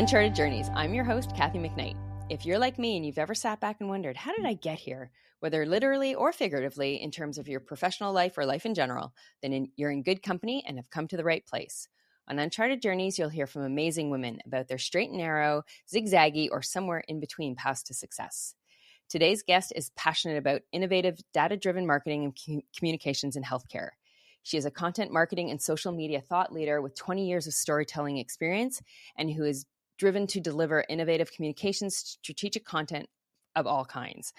Uncharted Journeys. I'm your host, Kathy McKnight. If you're like me and you've ever sat back and wondered, how did I get here? Whether literally or figuratively, in terms of your professional life or life in general, then in, you're in good company and have come to the right place. On Uncharted Journeys, you'll hear from amazing women about their straight and narrow, zigzaggy, or somewhere in between paths to success. Today's guest is passionate about innovative, data driven marketing and communications in healthcare. She is a content marketing and social media thought leader with 20 years of storytelling experience and who is driven to deliver innovative communications, strategic content of all kinds.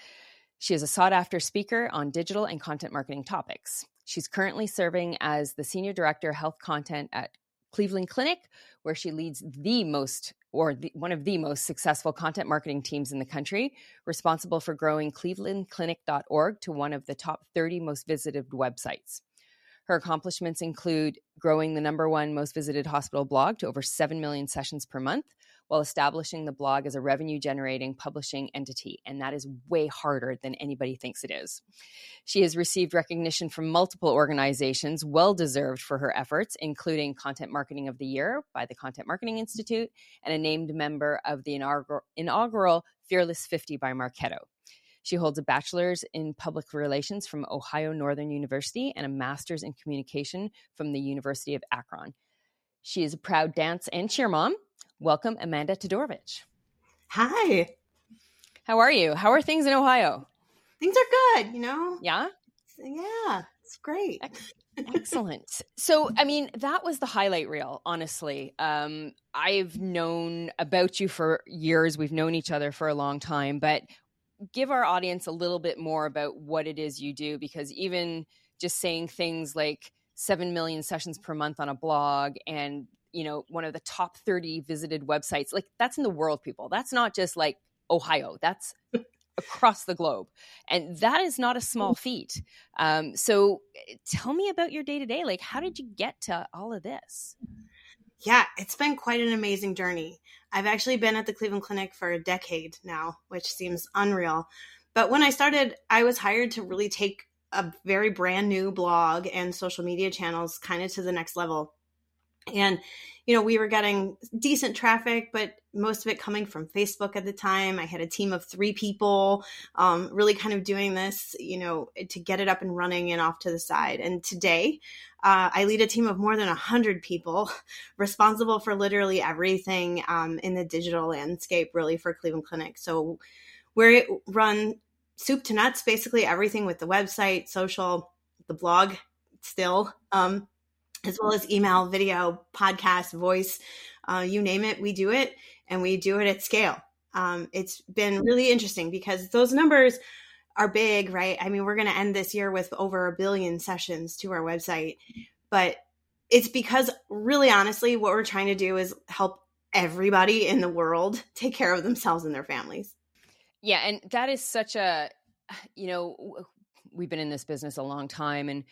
She is a sought after speaker on digital and content marketing topics. She's currently serving as the Senior Director of Health Content at Cleveland Clinic, where she leads the most or the, one of the most successful content marketing teams in the country, responsible for growing clevelandclinic.org to one of the top 30 most visited websites. Her accomplishments include growing the number one most visited hospital blog to over 7 million sessions per month, while establishing the blog as a revenue generating publishing entity. And that is way harder than anybody thinks it is. She has received recognition from multiple organizations, well deserved for her efforts, including Content Marketing of the Year by the Content Marketing Institute and a named member of the inaugural, Fearless 50 by Marketo. She holds a bachelor's in public relations from Ohio Northern University and a master's in communication from the University of Akron. She is a proud dance and cheer mom. Welcome, Amanda Todorovich. Hi. How are you? How are things in Ohio? Things are good, you know? Yeah? Yeah, it's great. Excellent. So, I mean, that was the highlight reel, honestly. Um, I've known about you for years. We've known each other for a long time, but give our audience a little bit more about what it is you do because even just saying things like 7 million sessions per month on a blog and you know one of the top 30 visited websites like that's in the world people that's not just like ohio that's across the globe and that is not a small feat um, so tell me about your day to day like how did you get to all of this yeah, it's been quite an amazing journey. I've actually been at the Cleveland Clinic for a decade now, which seems unreal. But when I started, I was hired to really take a very brand new blog and social media channels kind of to the next level. And, you know, we were getting decent traffic, but most of it coming from Facebook at the time. I had a team of three people, um, really kind of doing this, you know, to get it up and running and off to the side. And today, uh, I lead a team of more than 100 people responsible for literally everything um, in the digital landscape, really, for Cleveland Clinic. So we run soup to nuts, basically everything with the website, social, the blog still. Um, as well as email, video, podcast, voice, uh, you name it, we do it, and we do it at scale. Um, it's been really interesting because those numbers are big, right? I mean, we're going to end this year with over a billion sessions to our website, but it's because really honestly, what we're trying to do is help everybody in the world take care of themselves and their families. Yeah. And that is such a, you know, we've been in this business a long time. And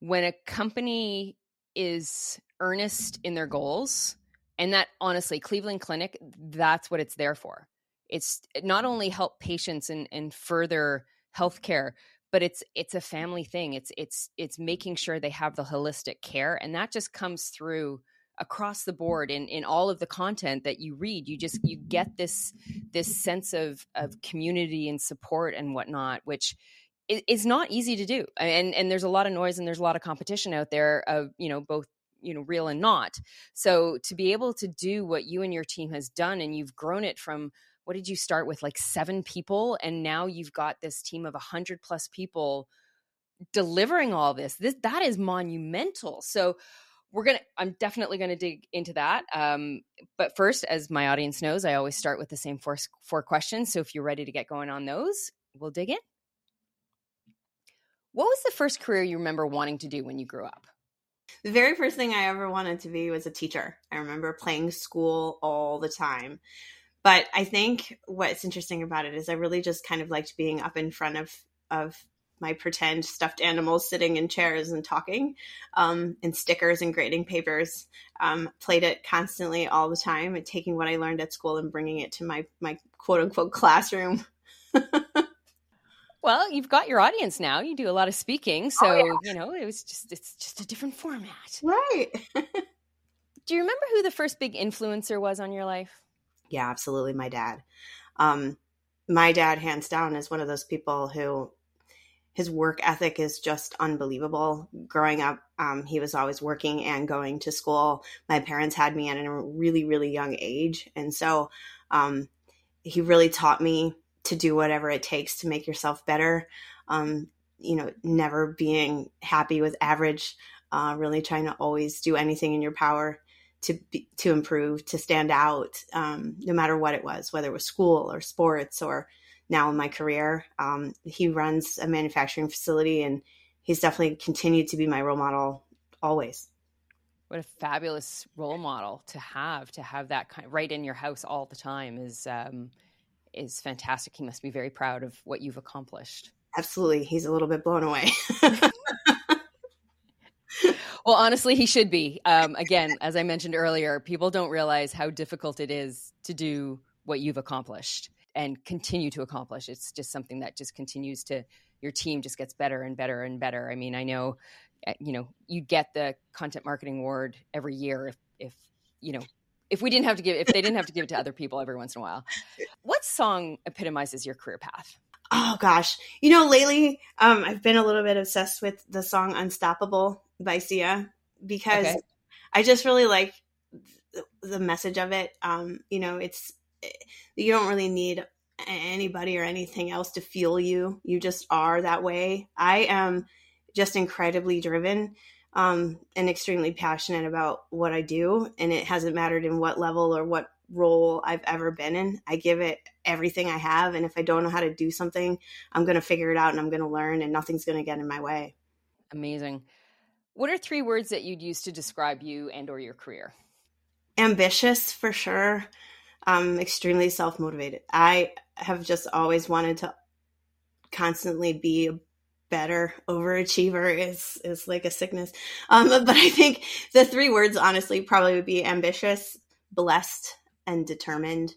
when a company is earnest in their goals and that honestly cleveland clinic that's what it's there for. It's eh, not only help patients and, and further healthcare but it's it's a family thing. It's it's it's making sure they have the holistic care and that just comes through across the board in in all of the content that you read. You just you get this this sense of of community and support and whatnot which is not easy to do and and there's a lot of noise and there's a lot of competition out there of you know both you know real and not. So to be able to do what you and your team has done and you've grown it from what did you start with like seven people and now you've got this team of 100 plus people delivering all this this that is monumental. So we're gonna i'm definitely gonna dig into that um, but first as my audience knows i always start with the same four, four questions so if you're ready to get going on those we'll dig in what was the first career you remember wanting to do when you grew up? The very first thing I ever wanted to be was a teacher. I remember playing school all the time. But I think what's interesting about it is I really just kind of liked being up in front of of my pretend stuffed animals sitting in chairs and talking, um, and stickers and grading papers. Um, played it constantly all the time, and taking what I learned at school and bringing it to my my quote unquote classroom. Well, you've got your audience now. You do a lot of speaking, oh, so oh, yeah. you know it was just it's just a different format, right? do you remember who the first big influencer was on your life? Yeah, absolutely. My dad. Um, my dad, hands down, is one of those people who his work ethic is just unbelievable. Growing up, um, he was always working and going to school. My parents had me at a really, really young age. And so um, he really taught me to do whatever it takes to make yourself better. Um, you know, never being happy with average, uh, really trying to always do anything in your power to be, to improve, to stand out, um, no matter what it was, whether it was school or sports or now in my career. Um, he runs a manufacturing facility and he's definitely continued to be my role model always. What a fabulous role model to have, to have that kind right in your house all the time is, um, is fantastic. He must be very proud of what you've accomplished. Absolutely. He's a little bit blown away. well, honestly, he should be. Um, again, as I mentioned earlier, people don't realize how difficult it is to do what you've accomplished and continue to accomplish. It's just something that just continues to your team just gets better and better and better. I mean, I know, eh, you know, you get the content marketing award every year if, if you know, if we didn't have to give, if they didn't have to give it to other people every once in a while. What song epitomizes your career path? Oh gosh, you know, lately um, I've been a little bit obsessed with the song "Unstoppable" by Sia because okay. I just really like the, message of it. Um, you know, it's you don't really need anybody or anything else to fuel you. You just are that way. I am just incredibly driven um, and extremely passionate about what I do. And it hasn't mattered in what level or what role I've ever been in. I give it everything I have. And if I don't know how to do something, I'm going to figure it out and I'm going to learn, and nothing's going to get in my way. Amazing. What are three words that you'd use to describe you and or your career? Ambitious for sure I'm extremely self motivated. I have just always wanted to constantly be better overachiever is is like a sickness. Um, but I think the three words honestly probably would be ambitious, blessed, and determined.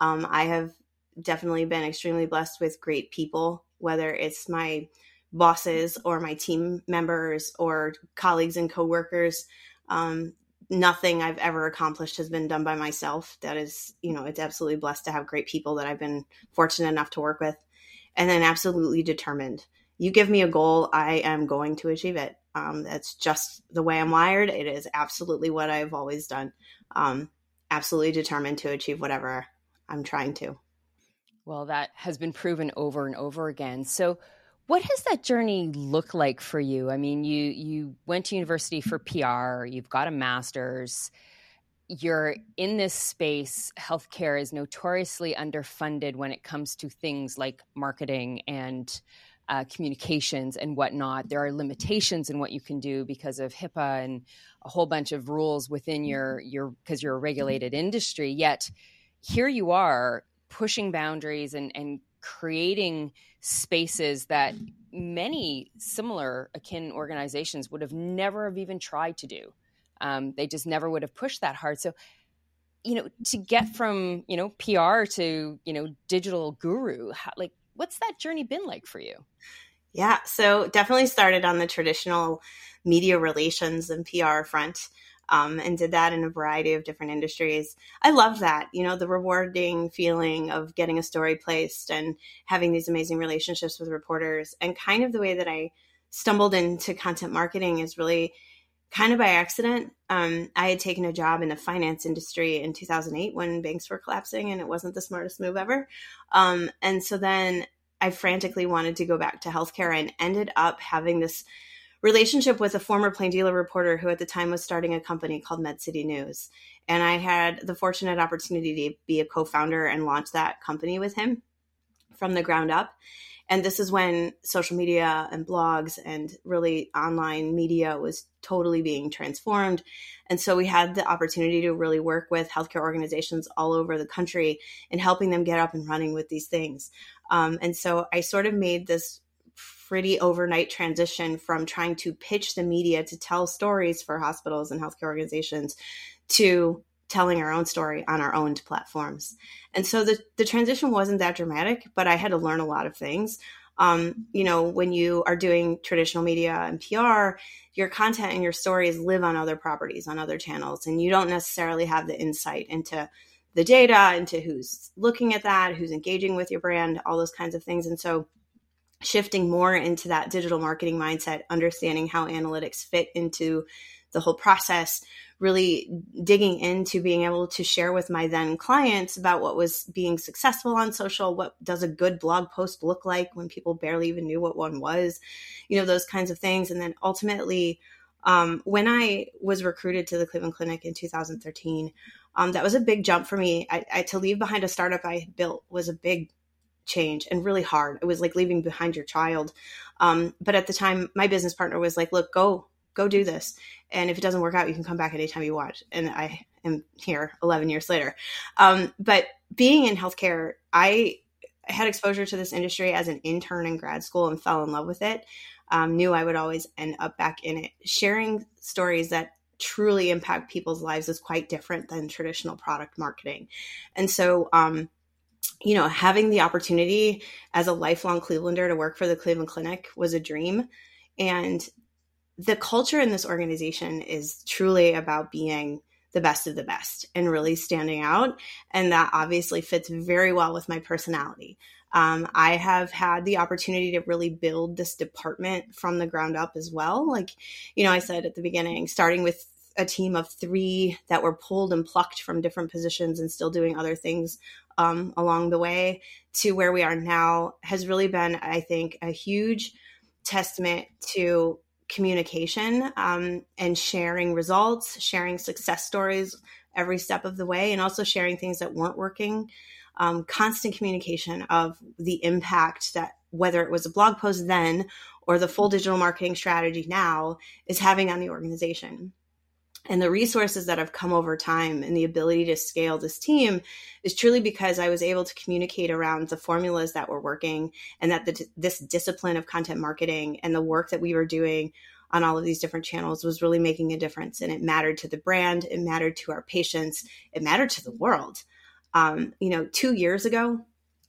Um, I have definitely been extremely blessed with great people, whether it's my bosses or my team members or colleagues and coworkers. Um, nothing I've ever accomplished has been done by myself. That is, you know, it's absolutely blessed to have great people that I've been fortunate enough to work with. And then absolutely determined. You give me a goal, I am going to achieve it. Um, that's just the way I'm wired. It is absolutely what I've always done. Um, absolutely determined to achieve whatever I'm trying to. Well, that has been proven over and over again. So, what has that journey looked like for you? I mean, you you went to university for PR, you've got a master's, you're in this space. Healthcare is notoriously underfunded when it comes to things like marketing and uh, communications and whatnot. There are limitations in what you can do because of HIPAA and a whole bunch of rules within your your because you're a regulated industry. Yet here you are pushing boundaries and and creating spaces that many similar akin organizations would have never have even tried to do. Um, they just never would have pushed that hard. So, you know, to get from you know PR to you know digital guru, how, like what's that journey been like for you? Yeah, so definitely started on the traditional media relations and PR front um, and did that in a variety of different industries. I love that, you know, the rewarding feeling of getting a story placed and having these amazing relationships with reporters. And kind of the way that I stumbled into content marketing is really kind of by accident. Um, I had taken a job in the finance industry in 2008 when banks were collapsing and it wasn't the smartest move ever. Um, and so then I frantically wanted to go back to healthcare and ended up having this relationship with a former plain dealer reporter who at the time was starting a company called Med City News. And I had the fortunate opportunity to be a co founder and launch that company with him from the ground up. And this is when social media and blogs and really online media was totally being transformed. And so we had the opportunity to really work with healthcare organizations all over the country and helping them get up and running with these things. Um, and so I sort of made this pretty overnight transition from trying to pitch the media to tell stories for hospitals and healthcare organizations to telling our own story on our own platforms. And so the, the transition wasn't that dramatic, but I had to learn a lot of things. Um, you know, when you are doing traditional media and PR, your content and your stories live on other properties, on other channels, and you don't necessarily have the insight into the data, into who's looking at that, who's engaging with your brand, all those kinds of things. And so shifting more into that digital marketing mindset, understanding how analytics fit into the whole process, really digging into being able to share with my then clients about what was being successful on social, what does a good blog post look like when people barely even knew what one was, you know, those kinds of things. And then ultimately, um, when I was recruited to the Cleveland Clinic in 2013, um, that was a big jump for me. I, I, to leave behind a startup I built was a big change and really hard. It was like leaving behind your child. Um, but at the time, my business partner was like, "Look, go, go do this, and if it doesn't work out, you can come back anytime you want." And I am here 11 years later. Um, but being in healthcare, I had exposure to this industry as an intern in grad school and fell in love with it. Um, knew I would always end up back in it. Sharing stories that truly impact people's lives is quite different than traditional product marketing. And so, um, you know, having the opportunity as a lifelong Clevelander to work for the Cleveland Clinic was a dream. And the culture in this organization is truly about being the best of the best and really standing out. And that obviously fits very well with my personality. Um, I have had the opportunity to really build this department from the ground up as well. Like, you know, I said at the beginning, starting with a team of three that were pulled and plucked from different positions and still doing other things um, along the way to where we are now has really been, I think, a huge testament to communication um, and sharing results, sharing success stories every step of the way, and also sharing things that weren't working. Um, constant communication of the impact that whether it was a blog post then or the full digital marketing strategy now is having on the organization and the resources that have come over time and the ability to scale this team is truly because I was able to communicate around the formulas that were working and that the, this discipline of content marketing and the work that we were doing on all of these different channels was really making a difference. And it mattered to the brand it mattered to our patients it mattered to the world. Um, you know two years ago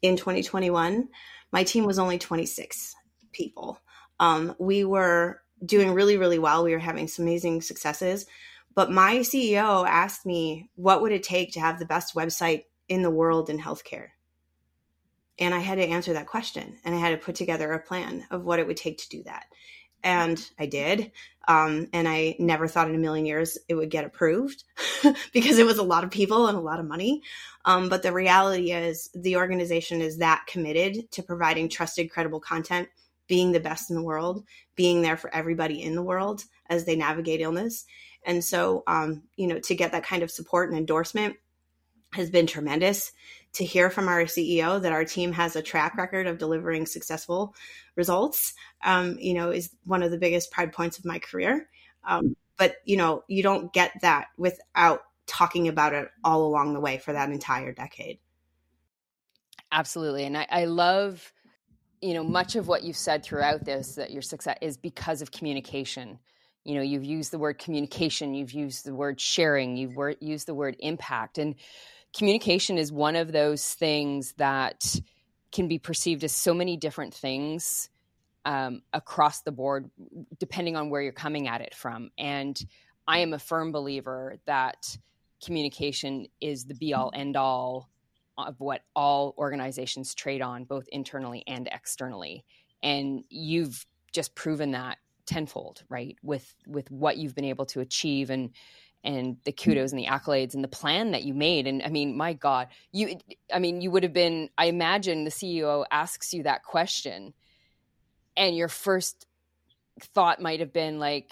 in 2021 my team was only 26 people. Um, we were doing really really well. We were having some amazing successes but my CEO asked me, what would it take to have the best website in the world in healthcare? And I had to answer that question and I had to put together a plan of what it would take to do that. And I did. Um, and I never thought in a million years it would get approved because it was a lot of people and a lot of money. Um, but the reality is, the organization is that committed to providing trusted, credible content, being the best in the world, being there for everybody in the world as they navigate illness. And so, um, you know, to get that kind of support and endorsement has been tremendous. To hear from our CEO that our team has a track record of delivering successful results, um, you know, is one of the biggest pride points of my career. Um, but, you know, you don't get that without talking about it all along the way for that entire decade. Absolutely. And I, I love, you know, much of what you've said throughout this that your success is because of communication you know you've used the word communication you've used the word sharing you've wor- used the word impact and communication is one of those things that can be perceived as so many different things um, across the board depending on where you're coming at it from and i am a firm believer that communication is the be all end all of what all organizations trade on both internally and externally and you've just proven that tenfold right with with what you've been able to achieve and and the hmm. kudos and the accolades and the plan that you made. And i mean my god you i mean you would have been i imagine the ceo asks you that question and your first thought might have been like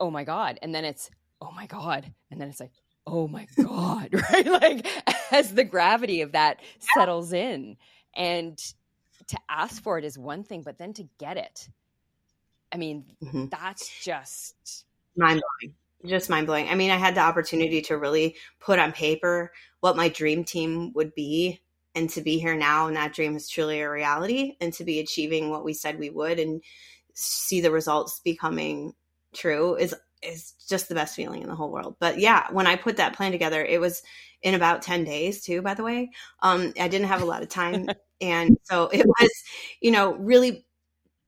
oh my god. And then it's oh my god. And then it's like oh my god right? Like as the gravity of that settles in. And to ask for it is one thing but then to get it I mean, mm-hmm. that's just mind blowing. Just mind blowing. I mean, I had the opportunity to really put on paper what my dream team would be and to be here now and that dream is truly a reality and to be achieving what we said we would and see the results becoming true is is just the best feeling in the whole world. But yeah, when I put that plan together, it was in about 10 days too, by the way. Um, I didn't have a lot of time. and so it was, you know, really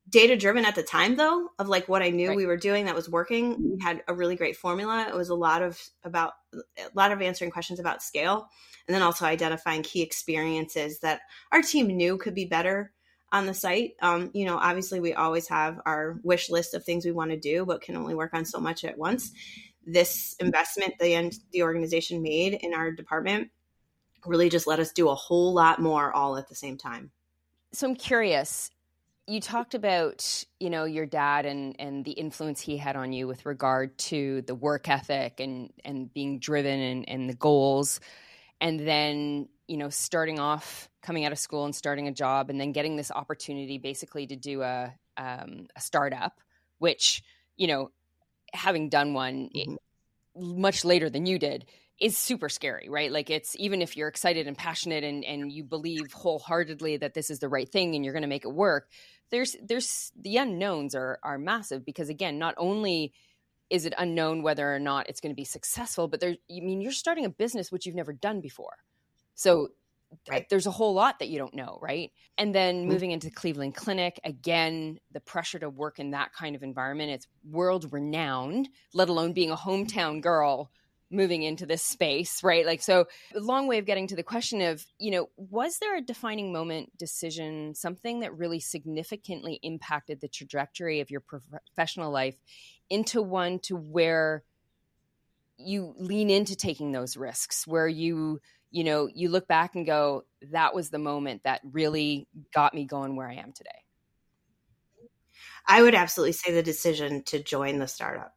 data driven at the time though of like what i knew Right. we were doing that was working we had a really great formula it was a lot of about a lot of answering questions about scale and then also identifying key experiences that our team knew could be better on the site um, you know obviously we always have our wish list of things we want to do but can only work on so much at once this investment the end the organization made in our department really just let us do a whole lot more all at the same time So I'm curious. You talked about, you know, your dad and and the influence he had on you with regard to the work ethic and and being driven and, and the goals. And then, you know, starting off coming out of school and starting a job and then getting this opportunity basically to do a um, a startup, which, you know, having done one Mhm. much later than you did is super scary, right? Like it's even if you're excited and passionate and and you believe wholeheartedly that this is the right thing and you're going to make it work, there's there's the unknowns are are massive because again, not only is it unknown whether or not it's going to be successful, but there I mean you're starting a business which you've never done before. So Right. there's a whole lot that you don't know, right? And then Mhm. moving into Cleveland Clinic, again, the pressure to work in that kind of environment, it's world renowned, let alone being a hometown girl moving into this space, right? Like, so a long way of getting to the question of, you know, was there a defining moment, decision, something that really significantly impacted the trajectory of your professional life into one to where you lean into taking those risks, where you, you know, you look back and go, that was the moment that really got me going where I am today? I would absolutely say the decision to join the startup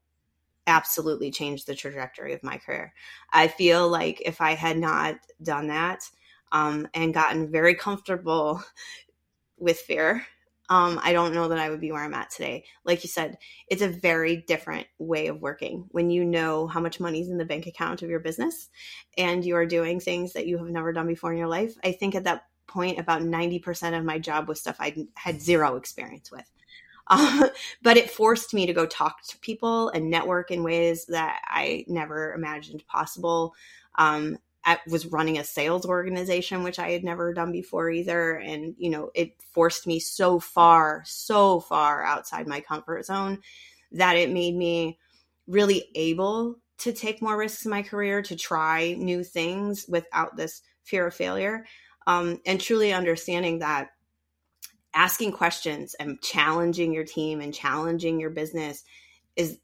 absolutely changed the trajectory of my career. I feel like if I had not done that um, and gotten very comfortable with fear, um, I don't know that I would be where I'm at today. Like you said, it's a very different way of working when you know how much money is in the bank account of your business and you are doing things that you have never done before in your life. I think at that point, about 90% of my job was stuff I had zero experience with. Um, but it forced me to go talk to people and network in ways that I never imagined possible. Um, I was running a sales organization, which I had never done before either. And, you know, it forced me so far, so far outside my comfort zone that it made me really able to take more risks in my career, to try new things without this fear of failure. Um, and truly understanding that asking questions and challenging your team and challenging your business is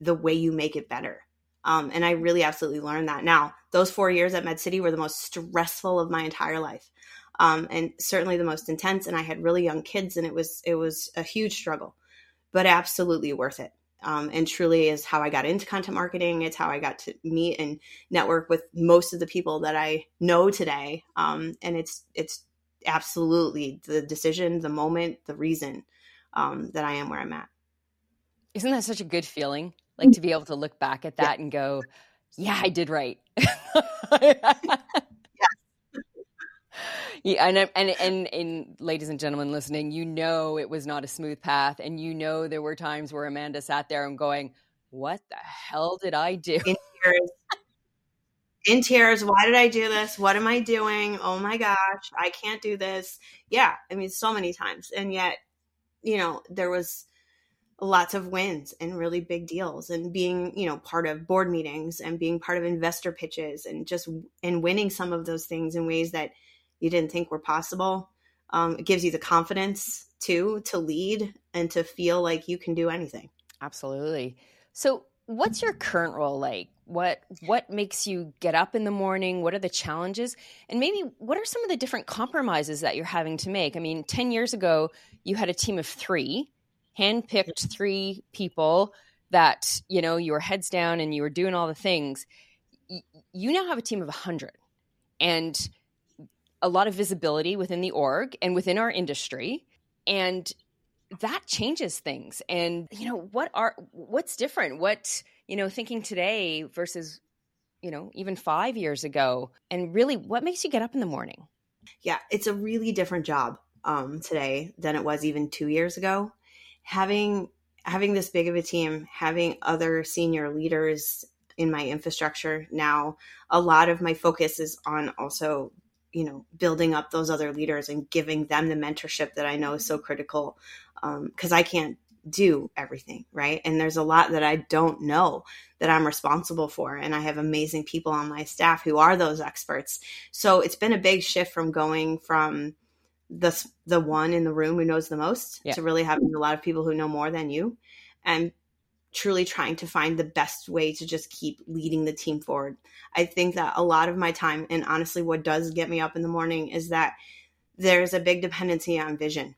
the way you make it better. Um, and I really absolutely learned that. Now, those four years at Med City were the most stressful of my entire life, um, and certainly the most intense. And I had really young kids, and it was it was a huge struggle, but absolutely worth it. Um, and truly is how I got into content marketing. It's how I got to meet and network with most of the people that I know today. Um, and it's it's absolutely the decision, the moment, the reason um, that I am where I'm at. Isn't that such a good feeling? Like to be able to look back at that yeah. and go, yeah, I did right. yeah, and, and and and ladies and gentlemen listening, you know it was not a smooth path, and you know there were times where Amanda sat there and going, "What the hell did I do?" In tears, in tears. Why did I do this? What am I doing? Oh my gosh, I can't do this. Yeah, I mean, so many times, and yet, you know, there was lots of wins and really big deals and being you know part of board meetings and being part of investor pitches and just and winning some of those things in ways that you didn't think were possible um, it gives you the confidence too to lead and to feel like you can do anything absolutely so what's your current role like? What what makes you get up in the morning? What are the challenges? And maybe what are some of the different compromises that you're having to make? I mean 10 years ago you had a team of 3 handpicked three people that you know you were heads down and you were doing all the things. You now have a team of 100 and a lot of visibility within the org and within our industry. And that changes things. And you know what are what's different? What you know thinking today versus you know even 5 years ago and really what makes you get up in the morning? Yeah it's a really different job um, today than it was even 2 years ago. Having having this big of a team, having other senior leaders in my infrastructure now, a lot of my focus is on also, you know building up those other leaders and giving them the mentorship that i know is so critical because um, i can't do everything right? And there's a lot that i don't know that i'm responsible for and i have amazing people on my staff who are those experts. So it's been a big shift from going from the the one in the room who knows the most yeah. to really having a lot of people who know more than you. And truly trying to find the best way to just keep leading the team forward. I think that a lot of my time, and honestly, what does get me up in the morning is that there's a big dependency on vision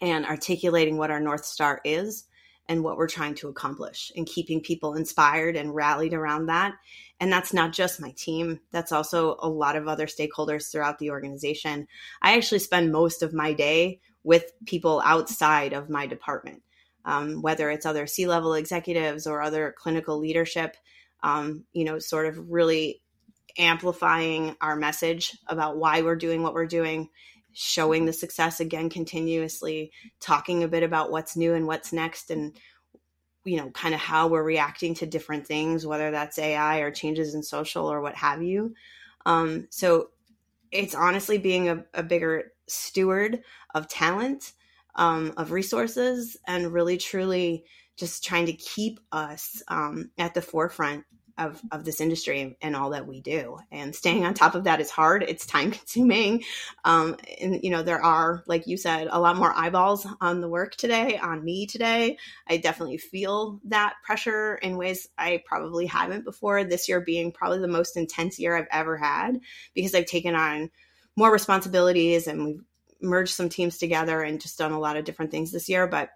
and articulating what our North Star is and what we're trying to accomplish and keeping people inspired and rallied around that. And that's not just my team, that's also a lot of other stakeholders throughout the organization. I actually spend most of my day with people outside of my department um, whether it's other C level executives or other clinical leadership, um, you know, sort of really amplifying our message about why we're doing what we're doing, showing the success again continuously, talking a bit about what's new and what's next, and you know, kind of how we're reacting to different things, whether that's AI or changes in social or what have you. Um, so it's honestly being a, a bigger steward of talent um, of resources and really truly just trying to keep us um, at the forefront of, of this industry and all that we do. And staying on top of that is hard. It's time consuming. Um, and you know there are like you said a lot more eyeballs on the work today on me today. I definitely feel that pressure in ways i probably haven't before. This year being probably the most intense year i've ever had because i've taken on more responsibilities and we've merged some teams together and just done a lot of different things this year. But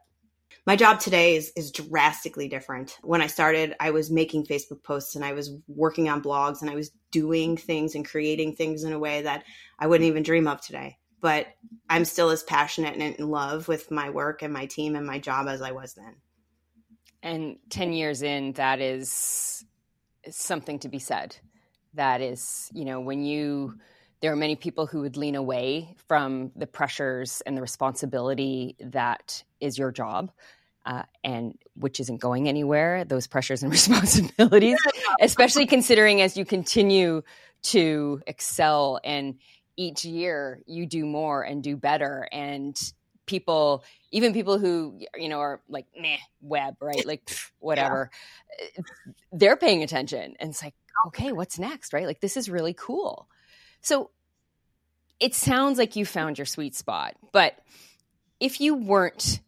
my job today is is drastically different. When I started, I was making Facebook posts and I was working on blogs and I was doing things and creating things in a way that I wouldn't even dream of today. But I'm still as passionate and in love with my work and my team and my job as I was then. And 10 years in, that is something to be said. That is, you know, when you there are many people who would lean away from the pressures and the responsibility that is your job. Uh, and which isn't going anywhere, those pressures and responsibilities, especially considering as you continue to excel and each year you do more and do better. And people, even people who, you know, are like, meh, web, right? Like, pff, whatever, yeah. they're paying attention. And it's like, okay, what's next, right? Like, this is really cool. So it sounds like you found your sweet spot, but if you weren't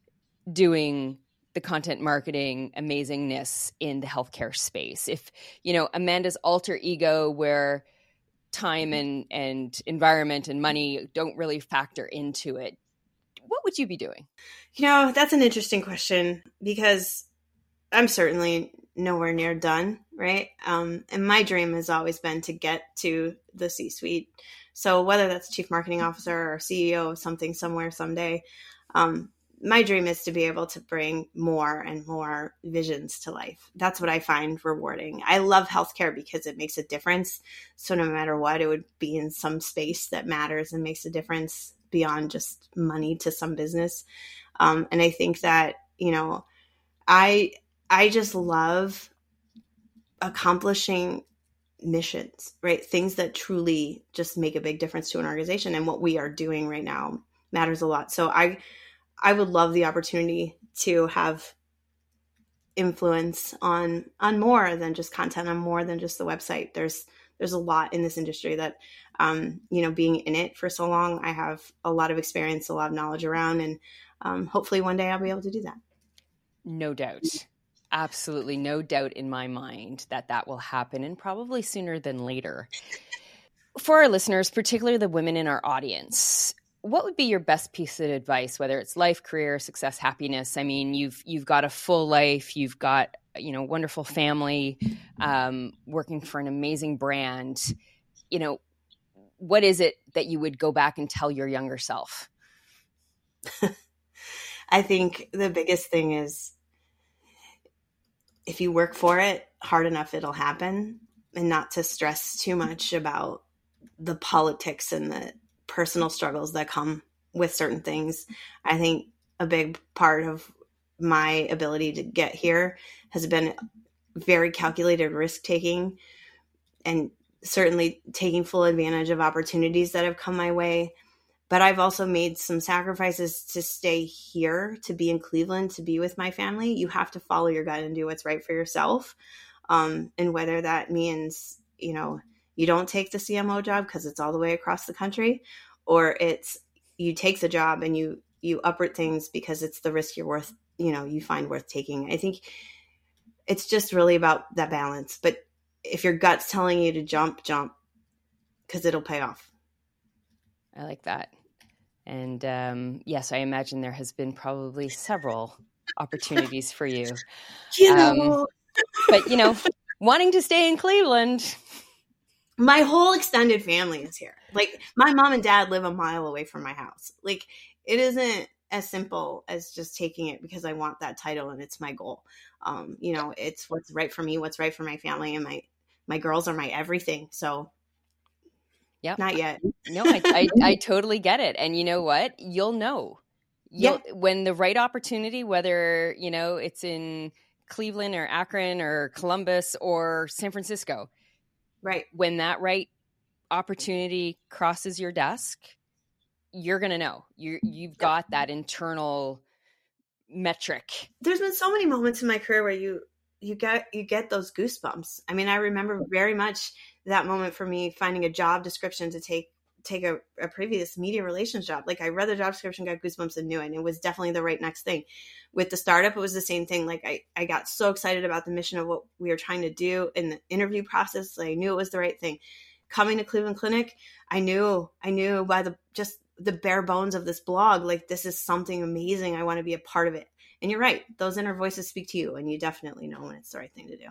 doing the content marketing amazingness in the healthcare space, if you know Amanda's alter ego where time and and environment and money don't really factor into it, what would you be doing? You know, that's an interesting question because I'm certainly nowhere near done, right? Um, and my dream has always been to get to the C suite. So whether that's chief marketing officer or CEO of something somewhere someday, um, my dream is to be able to bring more and more visions to life. That's what I find rewarding. I love healthcare because it makes a difference. So no matter what, it would be in some space that matters and makes a difference beyond just money to some business. Um, and I think that you know, I I just love accomplishing missions, right? Things that truly just make a big difference to an organization and what we are doing right now matters a lot. So I I would love the opportunity to have influence on on more than just content on more than just the website. There's there's a lot in this industry that um, you know being in it for so long i have a lot of experience a lot of knowledge around and um, hopefully one day i'll be able to do that no doubt absolutely no doubt in my mind that that will happen and probably sooner than later. For our listeners, particularly the women in our audience, what would be your best piece of advice whether it's life, career, success, happiness? I mean, you've you've got a full life, you've got, you know, wonderful family, um, working for an amazing brand. You know, what is it that you would go back and tell your younger self? I think the biggest thing is if you work for it hard enough, it'll happen, and not to stress too much about the politics and the personal struggles that come with certain things. I think a big part of my ability to get here has been very calculated risk taking and certainly taking full advantage of opportunities that have come my way. But I've also made some sacrifices to stay here, to be in Cleveland, to be with my family. You have to follow your gut and do what's right for yourself. Um, and whether that means, you know, you don't take the CMO job because it's all the way across the country, or it's you take the job and you you uproot things because it's the risk you're worth, you know, you find worth taking. I think it's just really about that balance. But if your gut's telling you to jump, jump because it'll pay off. I like that. And um, yes, I imagine there has been probably several opportunities for you. You know. Um, but you know, wanting to stay in Cleveland. My whole extended family is here. Like my mom and dad live a mile away from my house. Like it isn't as simple as just taking it because I want that title and it's my goal. Um, you know, it's what's right for me, what's right for my family, and my my girls are my everything. So, yeah, not yet. no, I, I, I totally get it, and you know what? You'll know. You'll, yeah. when the right opportunity, whether you know it's in Cleveland or Akron or Columbus or San Francisco, right? When that right opportunity crosses your desk, you're gonna know. You you've got that internal metric. There's been so many moments in my career where you you get you get those goosebumps. I mean, I remember very much that moment for me finding a job description to take take a, a, previous media relations job. Like I read the job description, got goosebumps and knew it. And it was definitely the right next thing. With the startup, it was the same thing. Like I, I got so excited about the mission of what we were trying to do in the interview process. I knew it was the right thing. Coming to Cleveland Clinic, I knew, I knew by the just the bare bones of this blog, like this is something amazing. I want to be a part of it. And you're right; those inner voices speak to you, and you definitely know when it's the right thing to do.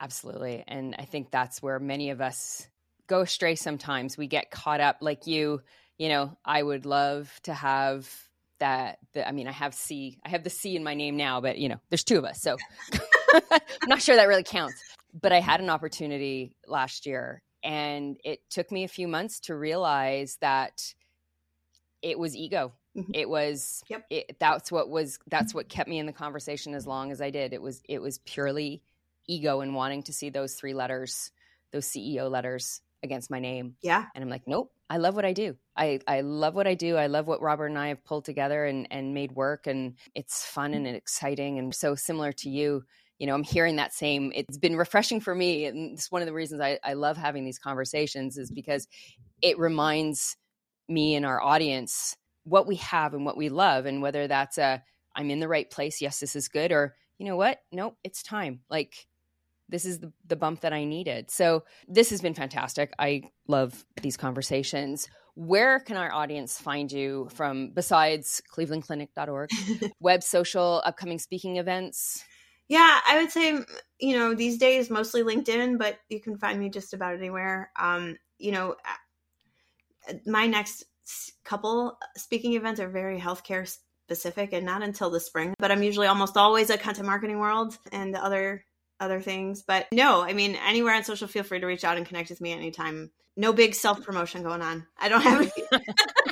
Absolutely, and I think that's where many of us go astray. Sometimes we get caught up, like you. You know, I would love to have that. The, I mean, I have C. I have the C in my name now, but you know, there's two of us, so I'm not sure that really counts. But I had an opportunity last year, and it took me a few months to realize that it was ego mm-hmm. it was yep. It, that's what was that's what kept me in the conversation as long as i did. It was it was purely ego and wanting to see those three letters those ceo letters against my name. Yeah. And i'm like nope i love what i do. I i love what i do. I love what robert and i have pulled together and and made work and it's fun and exciting and so similar to you. You know i'm hearing that same it's been refreshing for me and it's one of the reasons I, I love having these conversations is because it reminds me and our audience what we have and what we love and whether that's a i'm in the right place. Yes this is good or you know what? Nope it's time. Like this is the, the bump that i needed. So this has been fantastic. I love these conversations. Where can our audience find you from besides clevelandclinic.org web social upcoming speaking events? Yeah i would say you know these days mostly linkedin but you can find me just about anywhere. Um you know my next couple uh, speaking events are very healthcare specific and not until the spring but i'm usually almost always at content marketing world and other other things. But no i mean anywhere on social feel free to reach out and connect with me anytime. No big self promotion going on. I don't have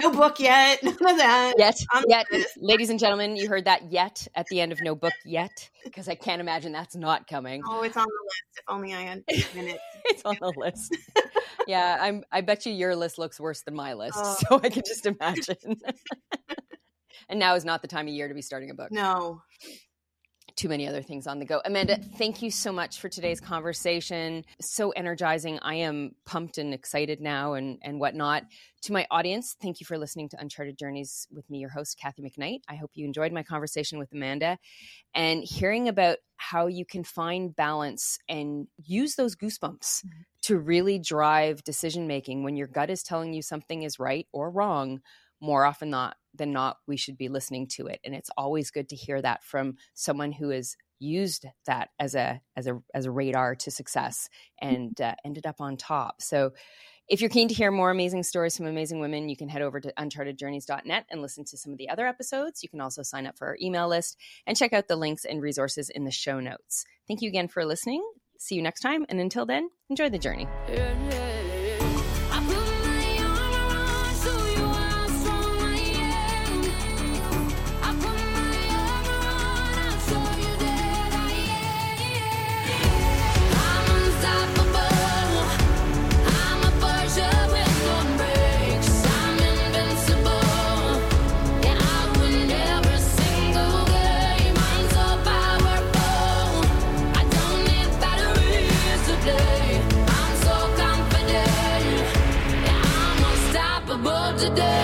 no book yet none of that yet yet ladies and gentlemen you heard that yet at the end of no book yet because i can't imagine that's not coming oh it's on the list if only i had a minute it's on the list yeah, I'm. I bet you your list looks worse than my list, oh. so I can just imagine. and now is not the time of year to be starting a book. No. Too many other things on the go. Amanda, thank you so much for today's conversation. So energizing. I am pumped and excited now and, and whatnot. To my audience, thank you for listening to Uncharted Journeys with me, your host, Kathy McKnight. I hope you enjoyed my conversation with Amanda and hearing about how you can find balance and use those goosebumps mm-hmm to really drive decision making when your gut is telling you something is right or wrong more often not than not we should be listening to it and it's always good to hear that from someone who has used that as a as a as a radar to success and uh, ended up on top so if you're keen to hear more amazing stories from amazing women, you can head over to unchartedjourneys.net and listen to some of the other episodes. You can also sign up for our email list and check out the links and resources in the show notes. Thank you again for listening. See you next time. And until then, enjoy the journey. Today.